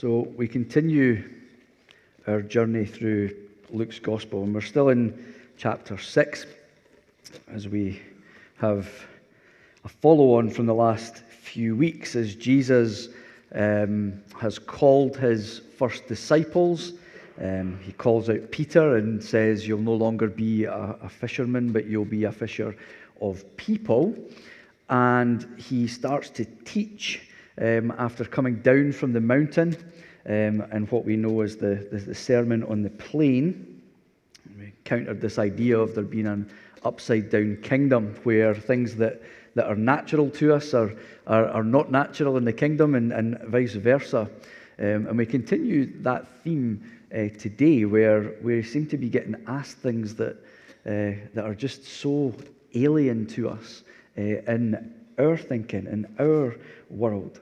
So we continue our journey through Luke's Gospel, and we're still in chapter 6 as we have a follow on from the last few weeks as Jesus um, has called his first disciples. Um, he calls out Peter and says, You'll no longer be a, a fisherman, but you'll be a fisher of people. And he starts to teach um, after coming down from the mountain um, and what we know as the, the, the Sermon on the Plain. We countered this idea of there being an upside down kingdom where things that, that are natural to us are, are, are not natural in the kingdom and, and vice versa. Um, and we continue that theme uh, today where we seem to be getting asked things that, uh, that are just so alien to us uh, in our thinking, in our world.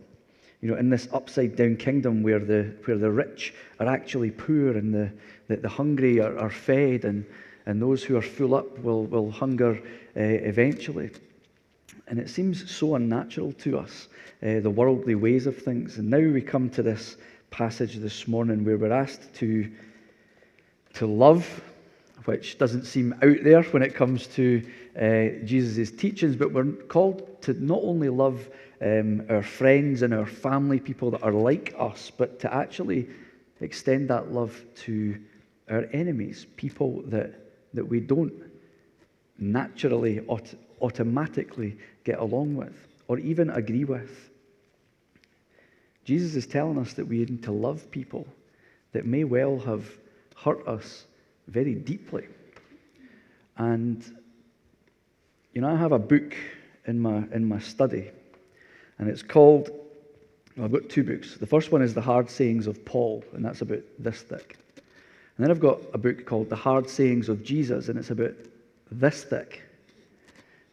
You know, in this upside down kingdom where the, where the rich are actually poor and the, the, the hungry are, are fed and, and those who are full up will, will hunger uh, eventually. And it seems so unnatural to us, uh, the worldly ways of things. And now we come to this passage this morning where we're asked to, to love, which doesn't seem out there when it comes to uh, Jesus' teachings, but we're called to not only love um, our friends and our family, people that are like us, but to actually extend that love to our enemies, people that, that we don't naturally, aut- automatically get along with, or even agree with. Jesus is telling us that we need to love people that may well have hurt us very deeply. And, you know, I have a book in my, in my study, and it's called, well, I've got two books. The first one is The Hard Sayings of Paul, and that's about this thick. And then I've got a book called The Hard Sayings of Jesus, and it's about this thick.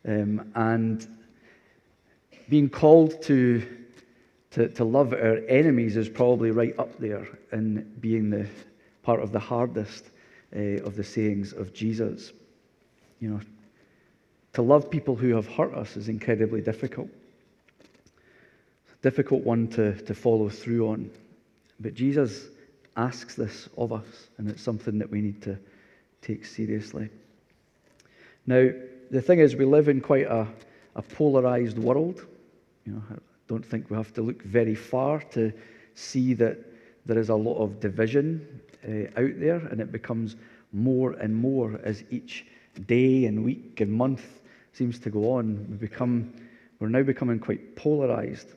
Um, and being called to, to, to love our enemies is probably right up there in being the part of the hardest uh, of the sayings of Jesus. You know, to love people who have hurt us is incredibly difficult. Difficult one to, to follow through on. But Jesus asks this of us, and it's something that we need to take seriously. Now, the thing is, we live in quite a, a polarized world. You know, I don't think we have to look very far to see that there is a lot of division uh, out there, and it becomes more and more as each day and week and month seems to go on. We become, we're now becoming quite polarized.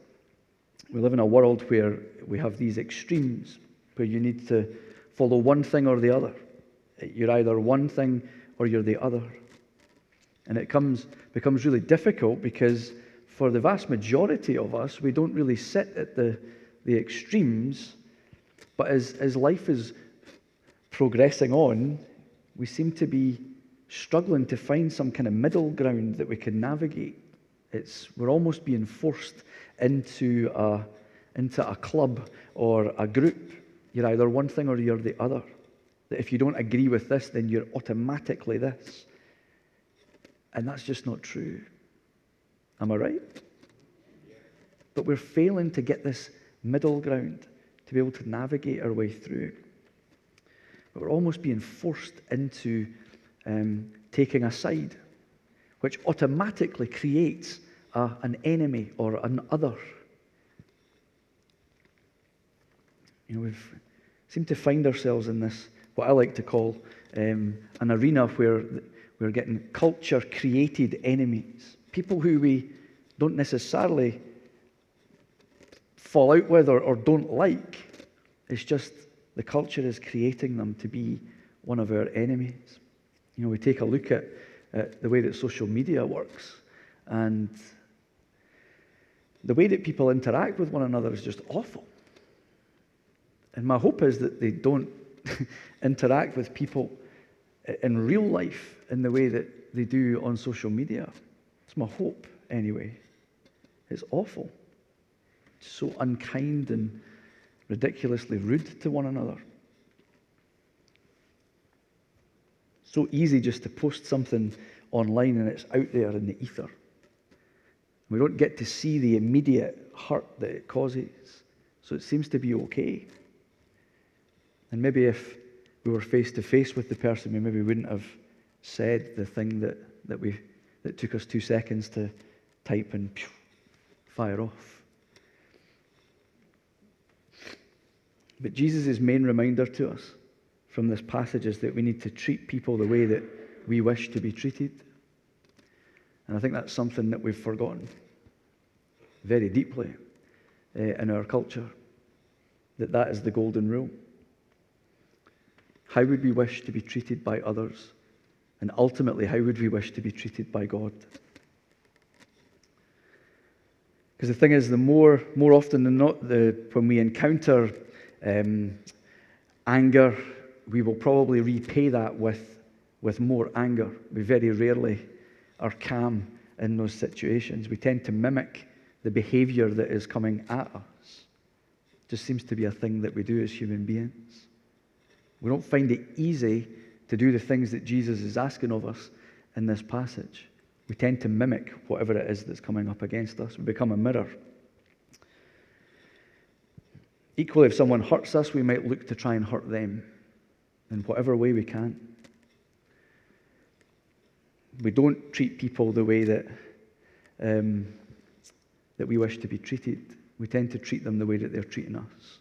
We live in a world where we have these extremes, where you need to follow one thing or the other. You're either one thing or you're the other. And it comes, becomes really difficult because for the vast majority of us, we don't really sit at the, the extremes. But as, as life is progressing on, we seem to be struggling to find some kind of middle ground that we can navigate. It's, we're almost being forced into a, into a club or a group. You're either one thing or you're the other. That if you don't agree with this, then you're automatically this. And that's just not true. Am I right? But we're failing to get this middle ground to be able to navigate our way through. But we're almost being forced into um, taking a side, which automatically creates a, an enemy or an other. You know, we've seemed to find ourselves in this, what I like to call um, an arena where we're getting culture created enemies, people who we don't necessarily fall out with or, or don't like. It's just the culture is creating them to be one of our enemies. You know, we take a look at, at the way that social media works, and the way that people interact with one another is just awful. And my hope is that they don't interact with people in real life in the way that they do on social media. It's my hope, anyway. It's awful. It's so unkind and ridiculously rude to one another. So easy just to post something online and it's out there in the ether. We don't get to see the immediate hurt that it causes. So it seems to be okay. And maybe if we were face to face with the person, we maybe wouldn't have said the thing that, that, we, that took us two seconds to type and pew, fire off. But Jesus' is main reminder to us from this passage is that we need to treat people the way that we wish to be treated. And I think that's something that we've forgotten very deeply uh, in our culture, that that is the golden rule. How would we wish to be treated by others? And ultimately, how would we wish to be treated by God? Because the thing is, the more, more often than not, the, when we encounter um, anger, we will probably repay that with, with more anger. We very rarely are calm in those situations. We tend to mimic the behavior that is coming at us. It just seems to be a thing that we do as human beings. We don't find it easy to do the things that Jesus is asking of us in this passage. We tend to mimic whatever it is that's coming up against us. We become a mirror. Equally, if someone hurts us, we might look to try and hurt them in whatever way we can. We don't treat people the way that, um, that we wish to be treated. We tend to treat them the way that they're treating us.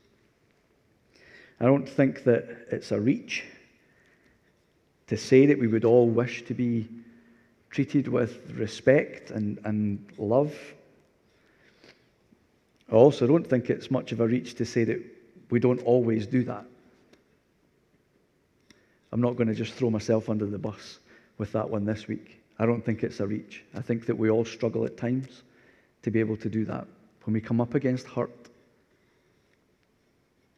I don't think that it's a reach to say that we would all wish to be treated with respect and, and love. I also don't think it's much of a reach to say that we don't always do that. I'm not going to just throw myself under the bus with that one this week. I don't think it's a reach. I think that we all struggle at times to be able to do that. When we come up against hurt,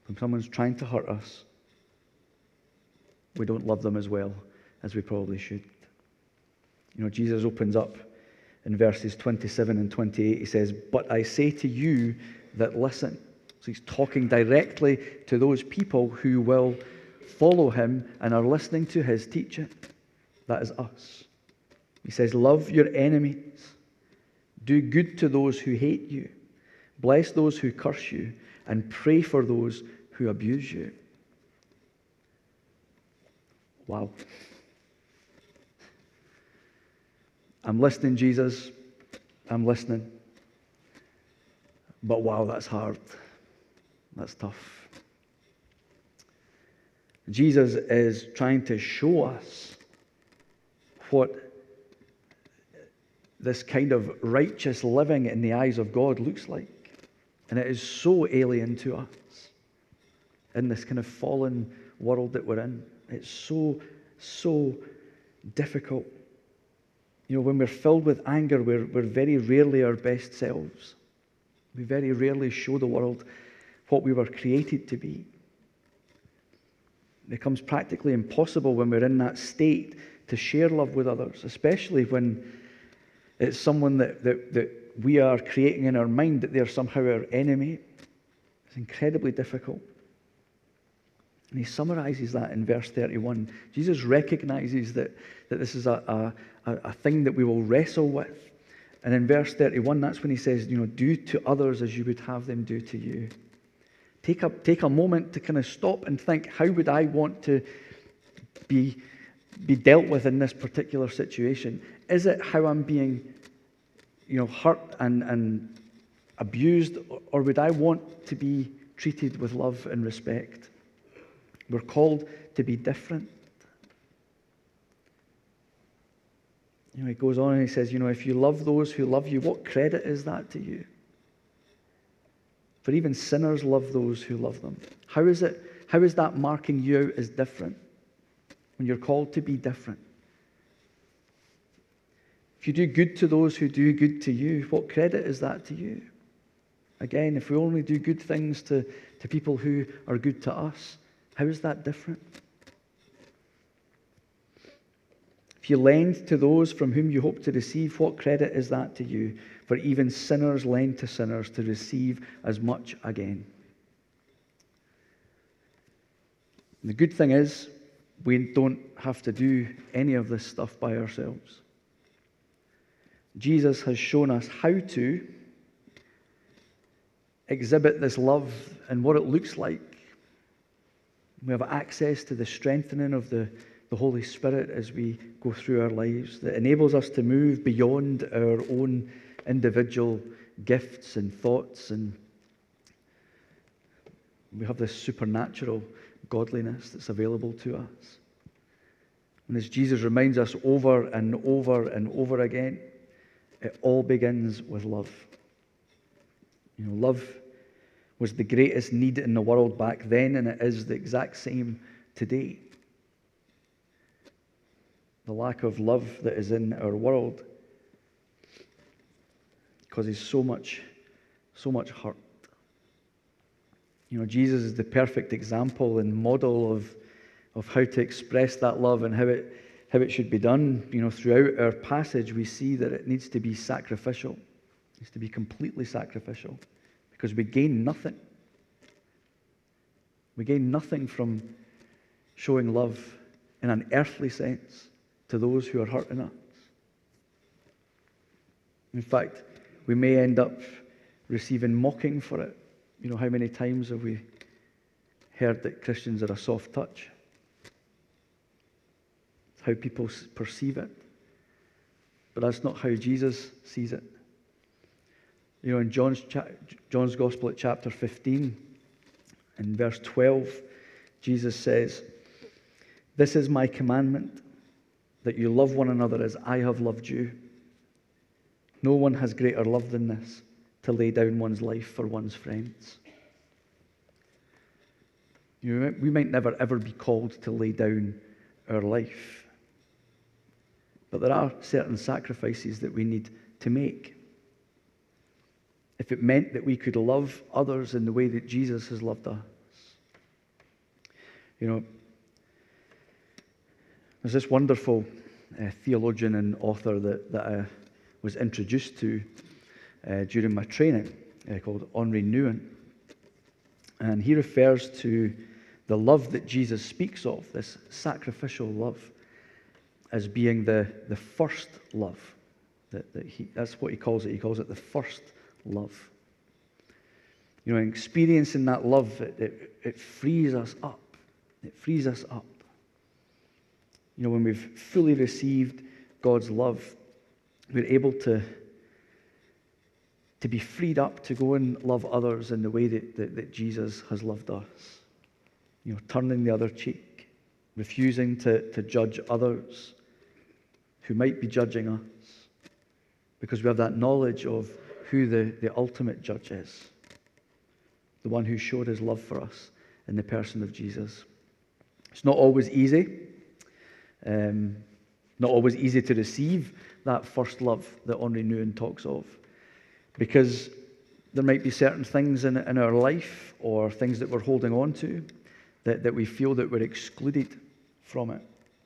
when someone's trying to hurt us, we don't love them as well as we probably should. You know, Jesus opens up in verses 27 and 28. He says, But I say to you that listen. So he's talking directly to those people who will follow him and are listening to his teaching. That is us. He says, Love your enemies, do good to those who hate you, bless those who curse you, and pray for those who abuse you. Wow. I'm listening, Jesus. I'm listening. But wow, that's hard. That's tough. Jesus is trying to show us what this kind of righteous living in the eyes of God looks like. And it is so alien to us in this kind of fallen world that we're in. It's so, so difficult. You know, when we're filled with anger, we're, we're very rarely our best selves. We very rarely show the world what we were created to be. It becomes practically impossible when we're in that state to share love with others, especially when it's someone that, that, that we are creating in our mind that they're somehow our enemy. It's incredibly difficult. And he summarizes that in verse 31. Jesus recognizes that, that this is a, a, a thing that we will wrestle with. And in verse 31, that's when he says, you know, do to others as you would have them do to you. Take a, take a moment to kind of stop and think, how would I want to be, be dealt with in this particular situation? Is it how I'm being you know, hurt and, and abused, or would I want to be treated with love and respect? We're called to be different. You know, he goes on and he says, you know, if you love those who love you, what credit is that to you? For even sinners love those who love them. How is it? How is that marking you out as different when you're called to be different? If you do good to those who do good to you, what credit is that to you? Again, if we only do good things to, to people who are good to us, how is that different? If you lend to those from whom you hope to receive, what credit is that to you? For even sinners lend to sinners to receive as much again. And the good thing is, we don't have to do any of this stuff by ourselves. Jesus has shown us how to exhibit this love and what it looks like. We have access to the strengthening of the, the Holy Spirit as we go through our lives that enables us to move beyond our own individual gifts and thoughts. And we have this supernatural godliness that's available to us. And as Jesus reminds us over and over and over again, it all begins with love. You know, love was the greatest need in the world back then, and it is the exact same today. The lack of love that is in our world causes so much, so much hurt. You know, Jesus is the perfect example and model of, of how to express that love and how it, how it should be done. You know, throughout our passage, we see that it needs to be sacrificial. It needs to be completely sacrificial because we gain nothing. We gain nothing from showing love in an earthly sense to those who are hurting us. In fact, we may end up receiving mocking for it. You know, how many times have we heard that Christians are a soft touch? It's how people perceive it. But that's not how Jesus sees it. You know, in John's, cha- John's Gospel at chapter 15, in verse 12, Jesus says, This is my commandment, that you love one another as I have loved you. No one has greater love than this, to lay down one's life for one's friends. You know, we might never ever be called to lay down our life. But there are certain sacrifices that we need to make. If it meant that we could love others in the way that Jesus has loved us. You know, there's this wonderful uh, theologian and author that, that I was introduced to uh, during my training uh, called Henri Nouwen. And he refers to the love that Jesus speaks of, this sacrificial love, as being the, the first love. That, that he, that's what he calls it. He calls it the first love. You know, experiencing that love, it, it, it frees us up. It frees us up. You know, when we've fully received God's love, we're able to, to be freed up to go and love others in the way that, that, that Jesus has loved us. You know, turning the other cheek, refusing to, to judge others who might be judging us, because we have that knowledge of who the, the ultimate judge is, the one who showed his love for us in the person of Jesus. It's not always easy. Um, not always easy to receive that first love that Henri Nouwen talks of. Because there might be certain things in, in our life or things that we're holding on to that, that we feel that we're excluded from it.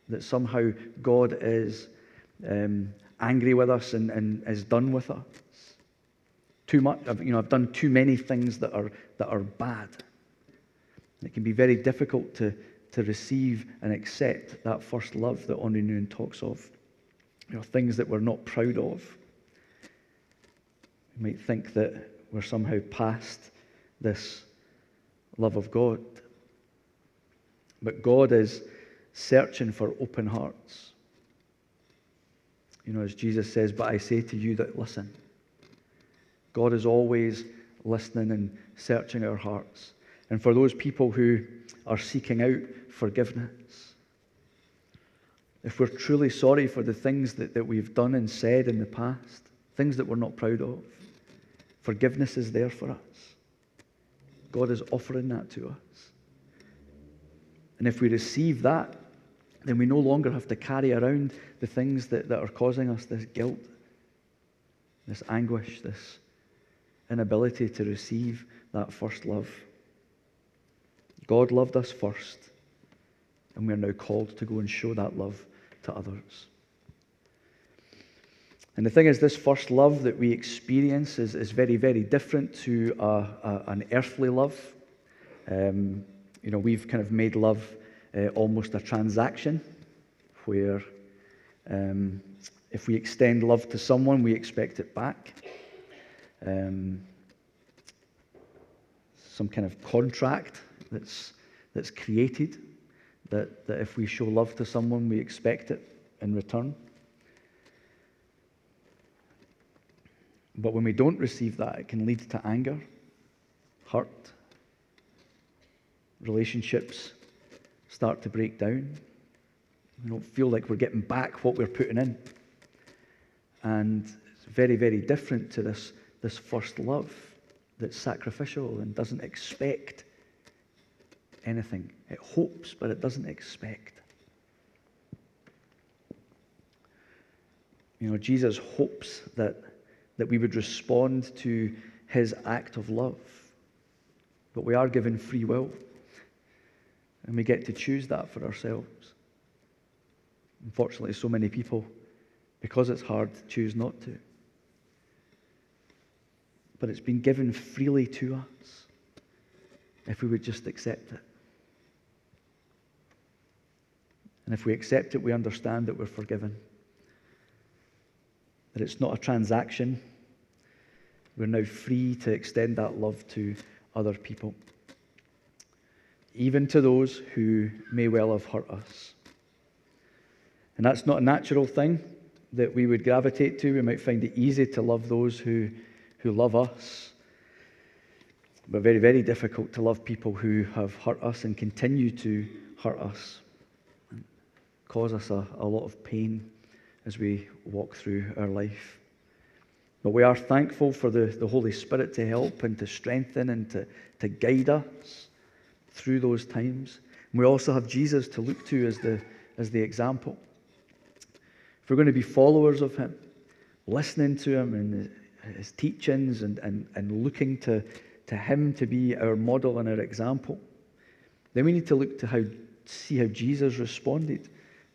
That somehow God is um, angry with us and, and is done with us. Too much, you know, I've done too many things that are, that are bad. It can be very difficult to, to receive and accept that first love that Henri Nouwen talks of. You know, things that we're not proud of. We might think that we're somehow past this love of God. But God is searching for open hearts. You know, as Jesus says, but I say to you that listen. God is always listening and searching our hearts. And for those people who are seeking out forgiveness. If we're truly sorry for the things that, that we've done and said in the past, things that we're not proud of, forgiveness is there for us. God is offering that to us. And if we receive that, then we no longer have to carry around the things that, that are causing us this guilt, this anguish, this inability to receive that first love. God loved us first, and we are now called to go and show that love to others. And the thing is, this first love that we experience is, is very, very different to a, a, an earthly love. Um, you know, we've kind of made love uh, almost a transaction where um, if we extend love to someone, we expect it back. Um, some kind of contract that's, that's created that, that if we show love to someone, we expect it in return. But when we don't receive that, it can lead to anger, hurt, relationships start to break down. We don't feel like we're getting back what we're putting in. And it's very, very different to this, this first love that's sacrificial and doesn't expect anything. It hopes, but it doesn't expect. You know, Jesus hopes that, that we would respond to his act of love. But we are given free will. And we get to choose that for ourselves. Unfortunately, so many people, because it's hard, choose not to. But it's been given freely to us if we would just accept it. And if we accept it, we understand that we're forgiven. That it's not a transaction. We're now free to extend that love to other people even to those who may well have hurt us. And that's not a natural thing that we would gravitate to. We might find it easy to love those who, who love us, but very, very difficult to love people who have hurt us and continue to hurt us, cause us a, a lot of pain as we walk through our life. But we are thankful for the, the Holy Spirit to help and to strengthen and to, to guide us through those times. And we also have Jesus to look to as the, as the example. If we're going to be followers of him, listening to him and his teachings and, and, and looking to, to him to be our model and our example, then we need to look to how, see how Jesus responded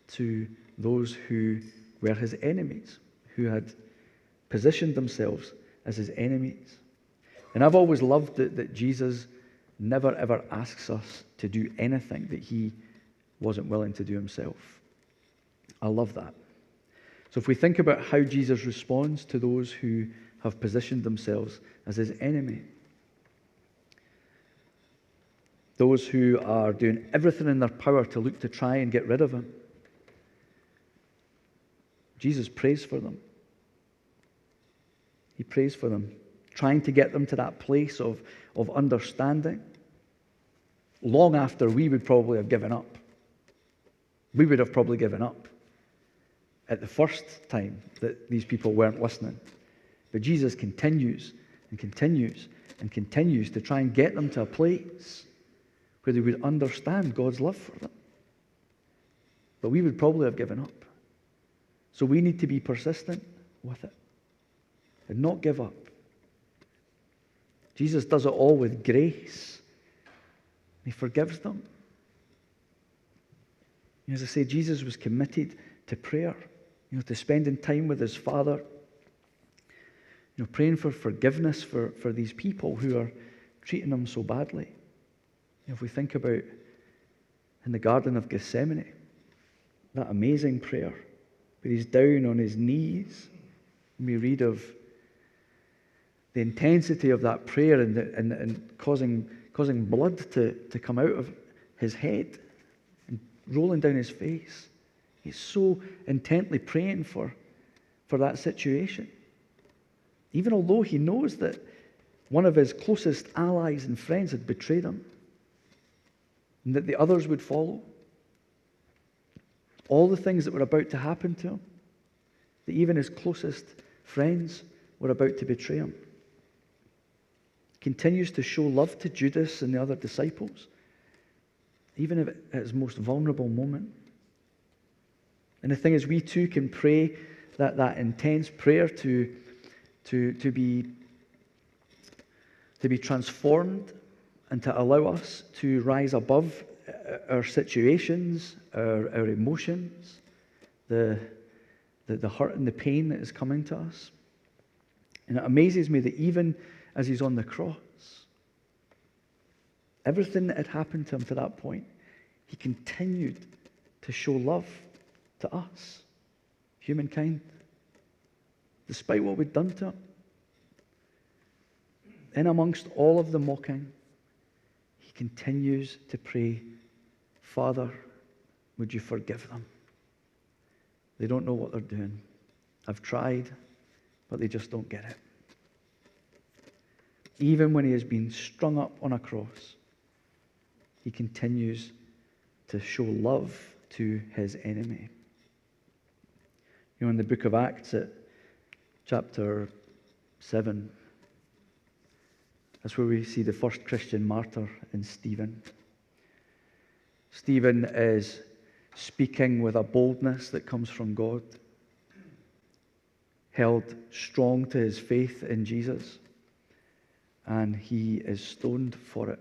to those who were his enemies, who had positioned themselves as his enemies. And I've always loved that, that Jesus never ever asks us to do anything that he wasn't willing to do himself. I love that. So if we think about how Jesus responds to those who have positioned themselves as his enemy, those who are doing everything in their power to look to try and get rid of him, Jesus prays for them. He prays for them trying to get them to that place of, of understanding long after we would probably have given up. We would have probably given up at the first time that these people weren't listening. But Jesus continues and continues and continues to try and get them to a place where they would understand God's love for them. But we would probably have given up. So we need to be persistent with it and not give up. Jesus does it all with grace. He forgives them. As I say, Jesus was committed to prayer, you know, to spending time with his Father, you know, praying for forgiveness for, for these people who are treating him so badly. You know, if we think about in the Garden of Gethsemane, that amazing prayer, where he's down on his knees, and we read of the intensity of that prayer and, and, and causing, causing blood to, to come out of his head and rolling down his face. He's so intently praying for, for that situation. Even although he knows that one of his closest allies and friends had betrayed him and that the others would follow. All the things that were about to happen to him, that even his closest friends were about to betray him continues to show love to Judas and the other disciples, even at his most vulnerable moment. And the thing is, we too can pray that, that intense prayer to, to, to be to be transformed and to allow us to rise above Uh, our situations, our, our emotions, the, the, the hurt and the pain that is coming to us. And it amazes me that even as he's on the cross, everything that had happened to him to that point, he continued to show love to us, humankind, despite what we'd done to him. In amongst all of the mocking, he continues to pray, Father, would you forgive them? They don't know what they're doing. I've tried, but they just don't get it. Even when he has been strung up on a cross, he continues to show love to his enemy. You know, in the book of Acts, at chapter 7, that's where we see the first Christian martyr in Stephen. Stephen is speaking with a boldness that comes from God, held strong to his faith in Jesus, and he is stoned for it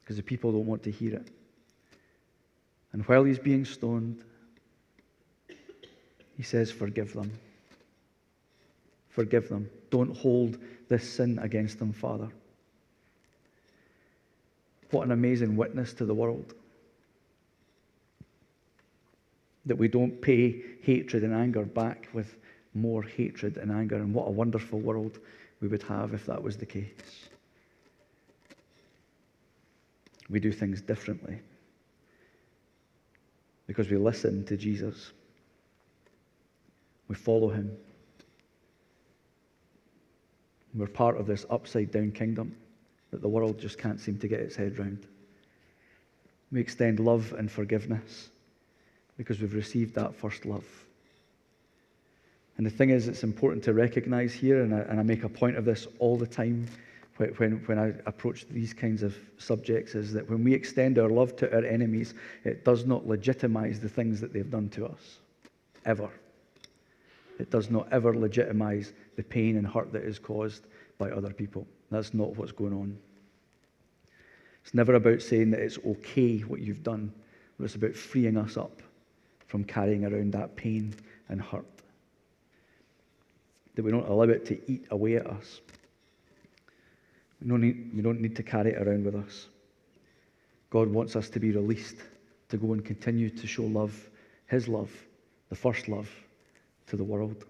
because the people don't want to hear it. And while he's being stoned, he says, Forgive them. Forgive them. Don't hold this sin against them, Father. What an amazing witness to the world. That we don't pay hatred and anger back with more hatred and anger. And what a wonderful world we would have if that was the case. We do things differently because we listen to Jesus. We follow him. We're part of this upside down kingdom that the world just can't seem to get its head round. We extend love and forgiveness because we've received that first love. And the thing is, it's important to recognize here, and I, and I make a point of this all the time when, when I approach these kinds of subjects, is that when we extend our love to our enemies, it does not legitimize the things that they've done to us, ever. It does not ever legitimize the pain and hurt that is caused by other people. That's not what's going on. It's never about saying that it's okay what you've done, but it's about freeing us up from carrying around that pain and hurt. That we don't allow it to eat away at us. We don't need, we don't need to carry it around with us. God wants us to be released to go and continue to show love, His love, the first love to the world.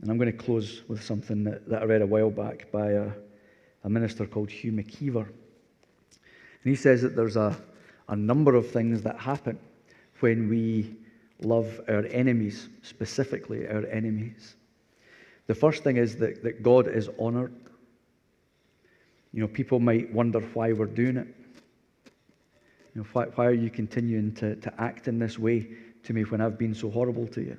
And I'm going to close with something that, that I read a while back by a, a minister called Hugh McKeever. And he says that there's a, a number of things that happen when we love our enemies, specifically our enemies. The first thing is that, that God is honored. You know, people might wonder why we're doing it. You know, why, why are you continuing to, to act in this way to me when I've been so horrible to you?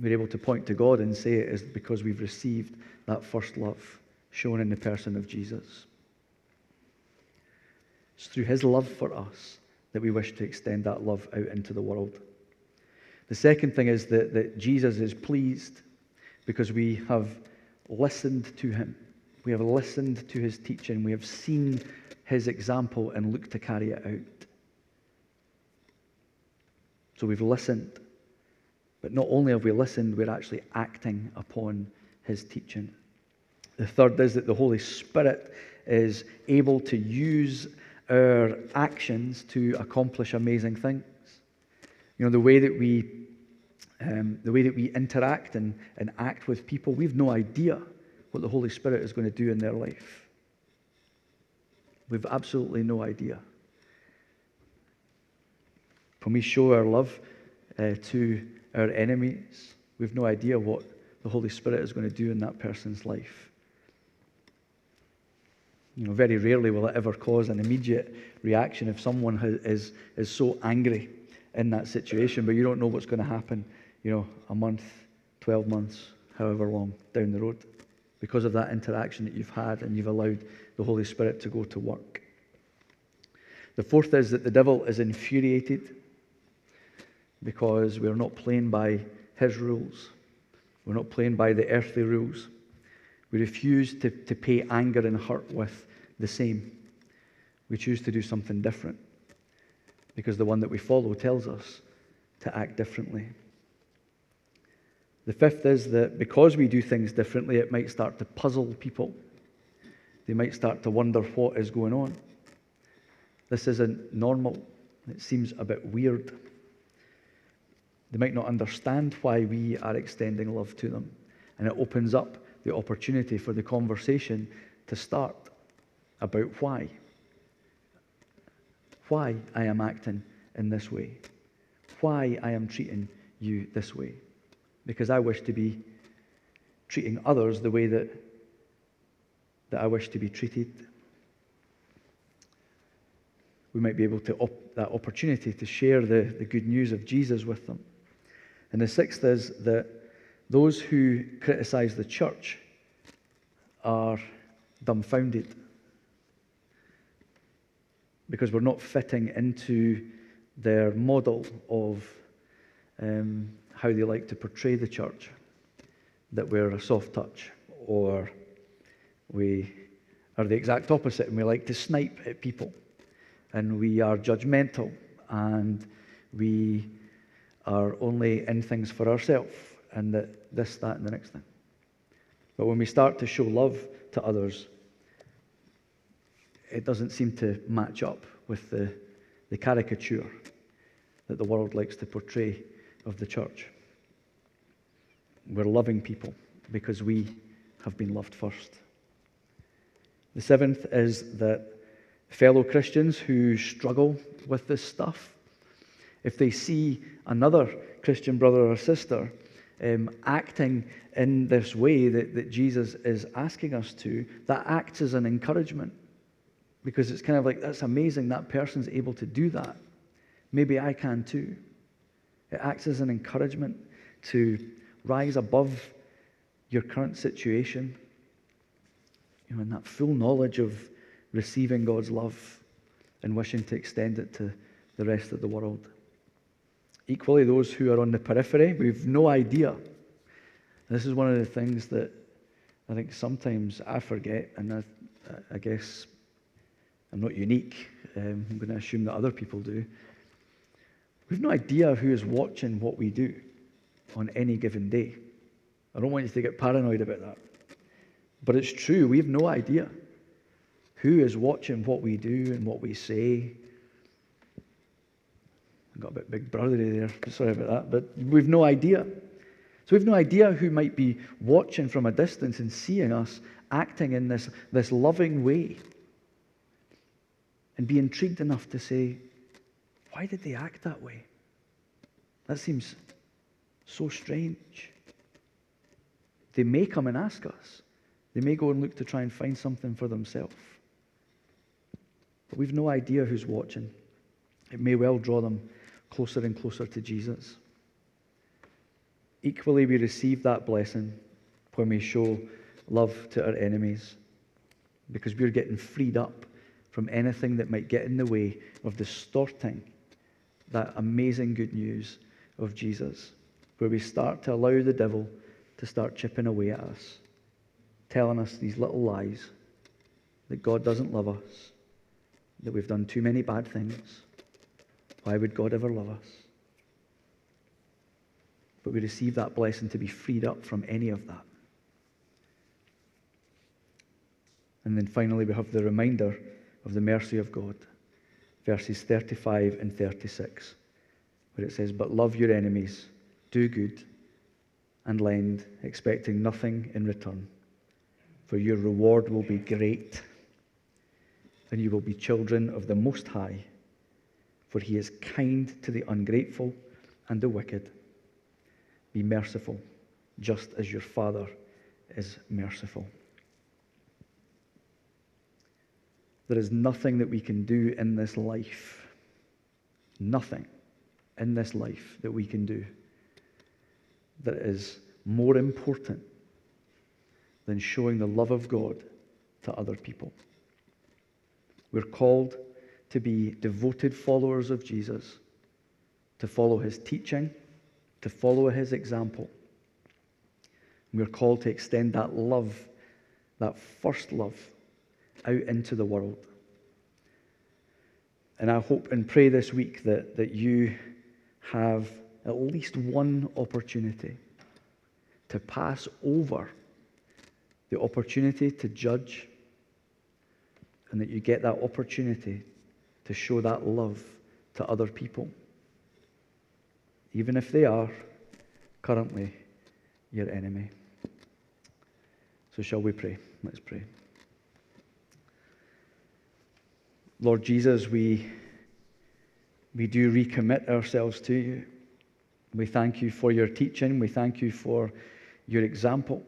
We're able to point to God and say it is because we've received that first love shown in the person of Jesus. It's through his love for us that we wish to extend that love out into the world. The second thing is that, that Jesus is pleased because we have listened to him. We have listened to his teaching. We have seen his example and looked to carry it out. So we've listened. But not only have we listened, we're actually acting upon his teaching. The third is that the Holy Spirit is able to use our actions to accomplish amazing things. You know, the way that we, um, the way that we interact and, and act with people, we've no idea what the Holy Spirit is going to do in their life. We've absolutely no idea. When we show our love uh, to our enemies. We've no idea what the Holy Spirit is going to do in that person's life. You know, very rarely will it ever cause an immediate reaction if someone has, is, is so angry in that situation, but you don't know what's going to happen, you know, a month, 12 months, however long down the road, because of that interaction that you've had and you've allowed the Holy Spirit to go to work. The fourth is that the devil is infuriated because we're not playing by his rules. We're not playing by the earthly rules. We refuse to, to pay anger and hurt with the same. We choose to do something different because the one that we follow tells us to act differently. The fifth is that because we do things differently, it might start to puzzle people. They might start to wonder what is going on. This isn't normal. It seems a bit weird. They might not understand why we are extending love to them. And it opens up the opportunity for the conversation to start about why. Why I am acting in this way. Why I am treating you this way. Because I wish to be treating others the way that, that I wish to be treated. We might be able to op- that opportunity to share the, the good news of Jesus with them. And the sixth is that those who criticize the church are dumbfounded because we're not fitting into their model of um, how they like to portray the church. That we're a soft touch, or we are the exact opposite and we like to snipe at people, and we are judgmental, and we are only in things for ourselves, and that this, that, and the next thing. But when we start to show love to others, it doesn't seem to match up with the, the caricature that the world likes to portray of the church. We're loving people because we have been loved first. The seventh is that fellow Christians who struggle with this stuff, if they see another Christian brother or sister um, acting in this way that, that Jesus is asking us to, that acts as an encouragement because it's kind of like, that's amazing that person's able to do that. Maybe I can too. It acts as an encouragement to rise above your current situation. You know, in that full knowledge of receiving God's love and wishing to extend it to the rest of the world. Equally, those who are on the periphery, we've no idea. This is one of the things that I think sometimes I forget, and I, I guess I'm not unique. Um, I'm going to assume that other people do. We've no idea who is watching what we do on any given day. I don't want you to get paranoid about that. But it's true, we have no idea who is watching what we do and what we say. Got a bit big brothery there, sorry about that, but we've no idea. So we've no idea who might be watching from a distance and seeing us acting in this, this loving way and be intrigued enough to say, why did they act that way? That seems so strange. They may come and ask us. They may go and look to try and find something for themselves. But we've no idea who's watching. It may well draw them closer and closer to Jesus. Equally, we receive that blessing when we show love to our enemies because we're getting freed up from anything that might get in the way of distorting that amazing good news of Jesus, where we start to allow the devil to start chipping away at us, telling us these little lies that God doesn't love us, that we've done too many bad things. Why would God ever love us? But we receive that blessing to be freed up from any of that. And then finally, we have the reminder of the mercy of God, verses 35 and 36, where it says, But love your enemies, do good, and lend, expecting nothing in return, for your reward will be great, and you will be children of the Most High, for he is kind to the ungrateful and the wicked. Be merciful, just as your Father is merciful. There is nothing that we can do in this life, nothing in this life that we can do that is more important than showing the love of God to other people. We're called to be devoted followers of Jesus, to follow his teaching, to follow his example. We're called to extend that love that first love out into the world. And I hope and pray this week that, that you have at least one opportunity to pass over the opportunity to judge, and that you get that opportunity to show that love to other people, even if they are currently your enemy. So, shall we pray? Let's pray. Lord Jesus, we, we do recommit ourselves to you. We thank you for your teaching. We thank you for your example.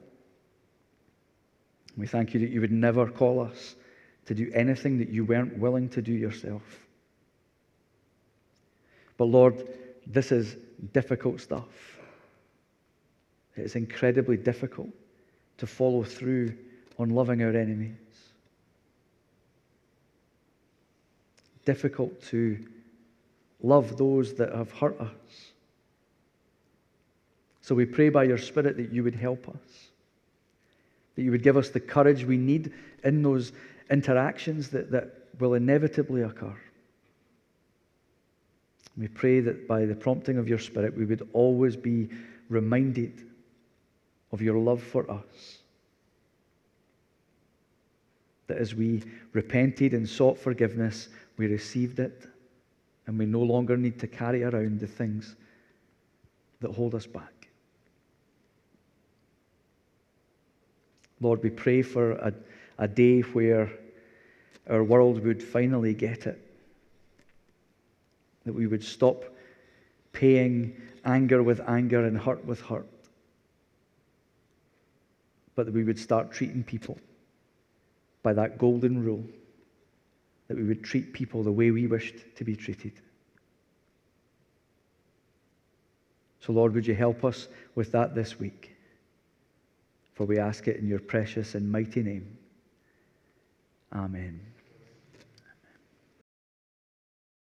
We thank you that you would never call us to do anything that you weren't willing to do yourself. But Lord, this is difficult stuff. It's incredibly difficult to follow through on loving our enemies. Difficult to love those that have hurt us. So we pray by your Spirit that you would help us, that you would give us the courage we need in those interactions that, that will inevitably occur. We pray that by the prompting of your Spirit, we would always be reminded of your love for us. That as we repented and sought forgiveness, we received it, and we no longer need to carry around the things that hold us back. Lord, we pray for a, a day where our world would finally get it. That we would stop paying anger with anger and hurt with hurt. But that we would start treating people by that golden rule. That we would treat people the way we wished to be treated. So, Lord, would you help us with that this week? For we ask it in your precious and mighty name. Amen.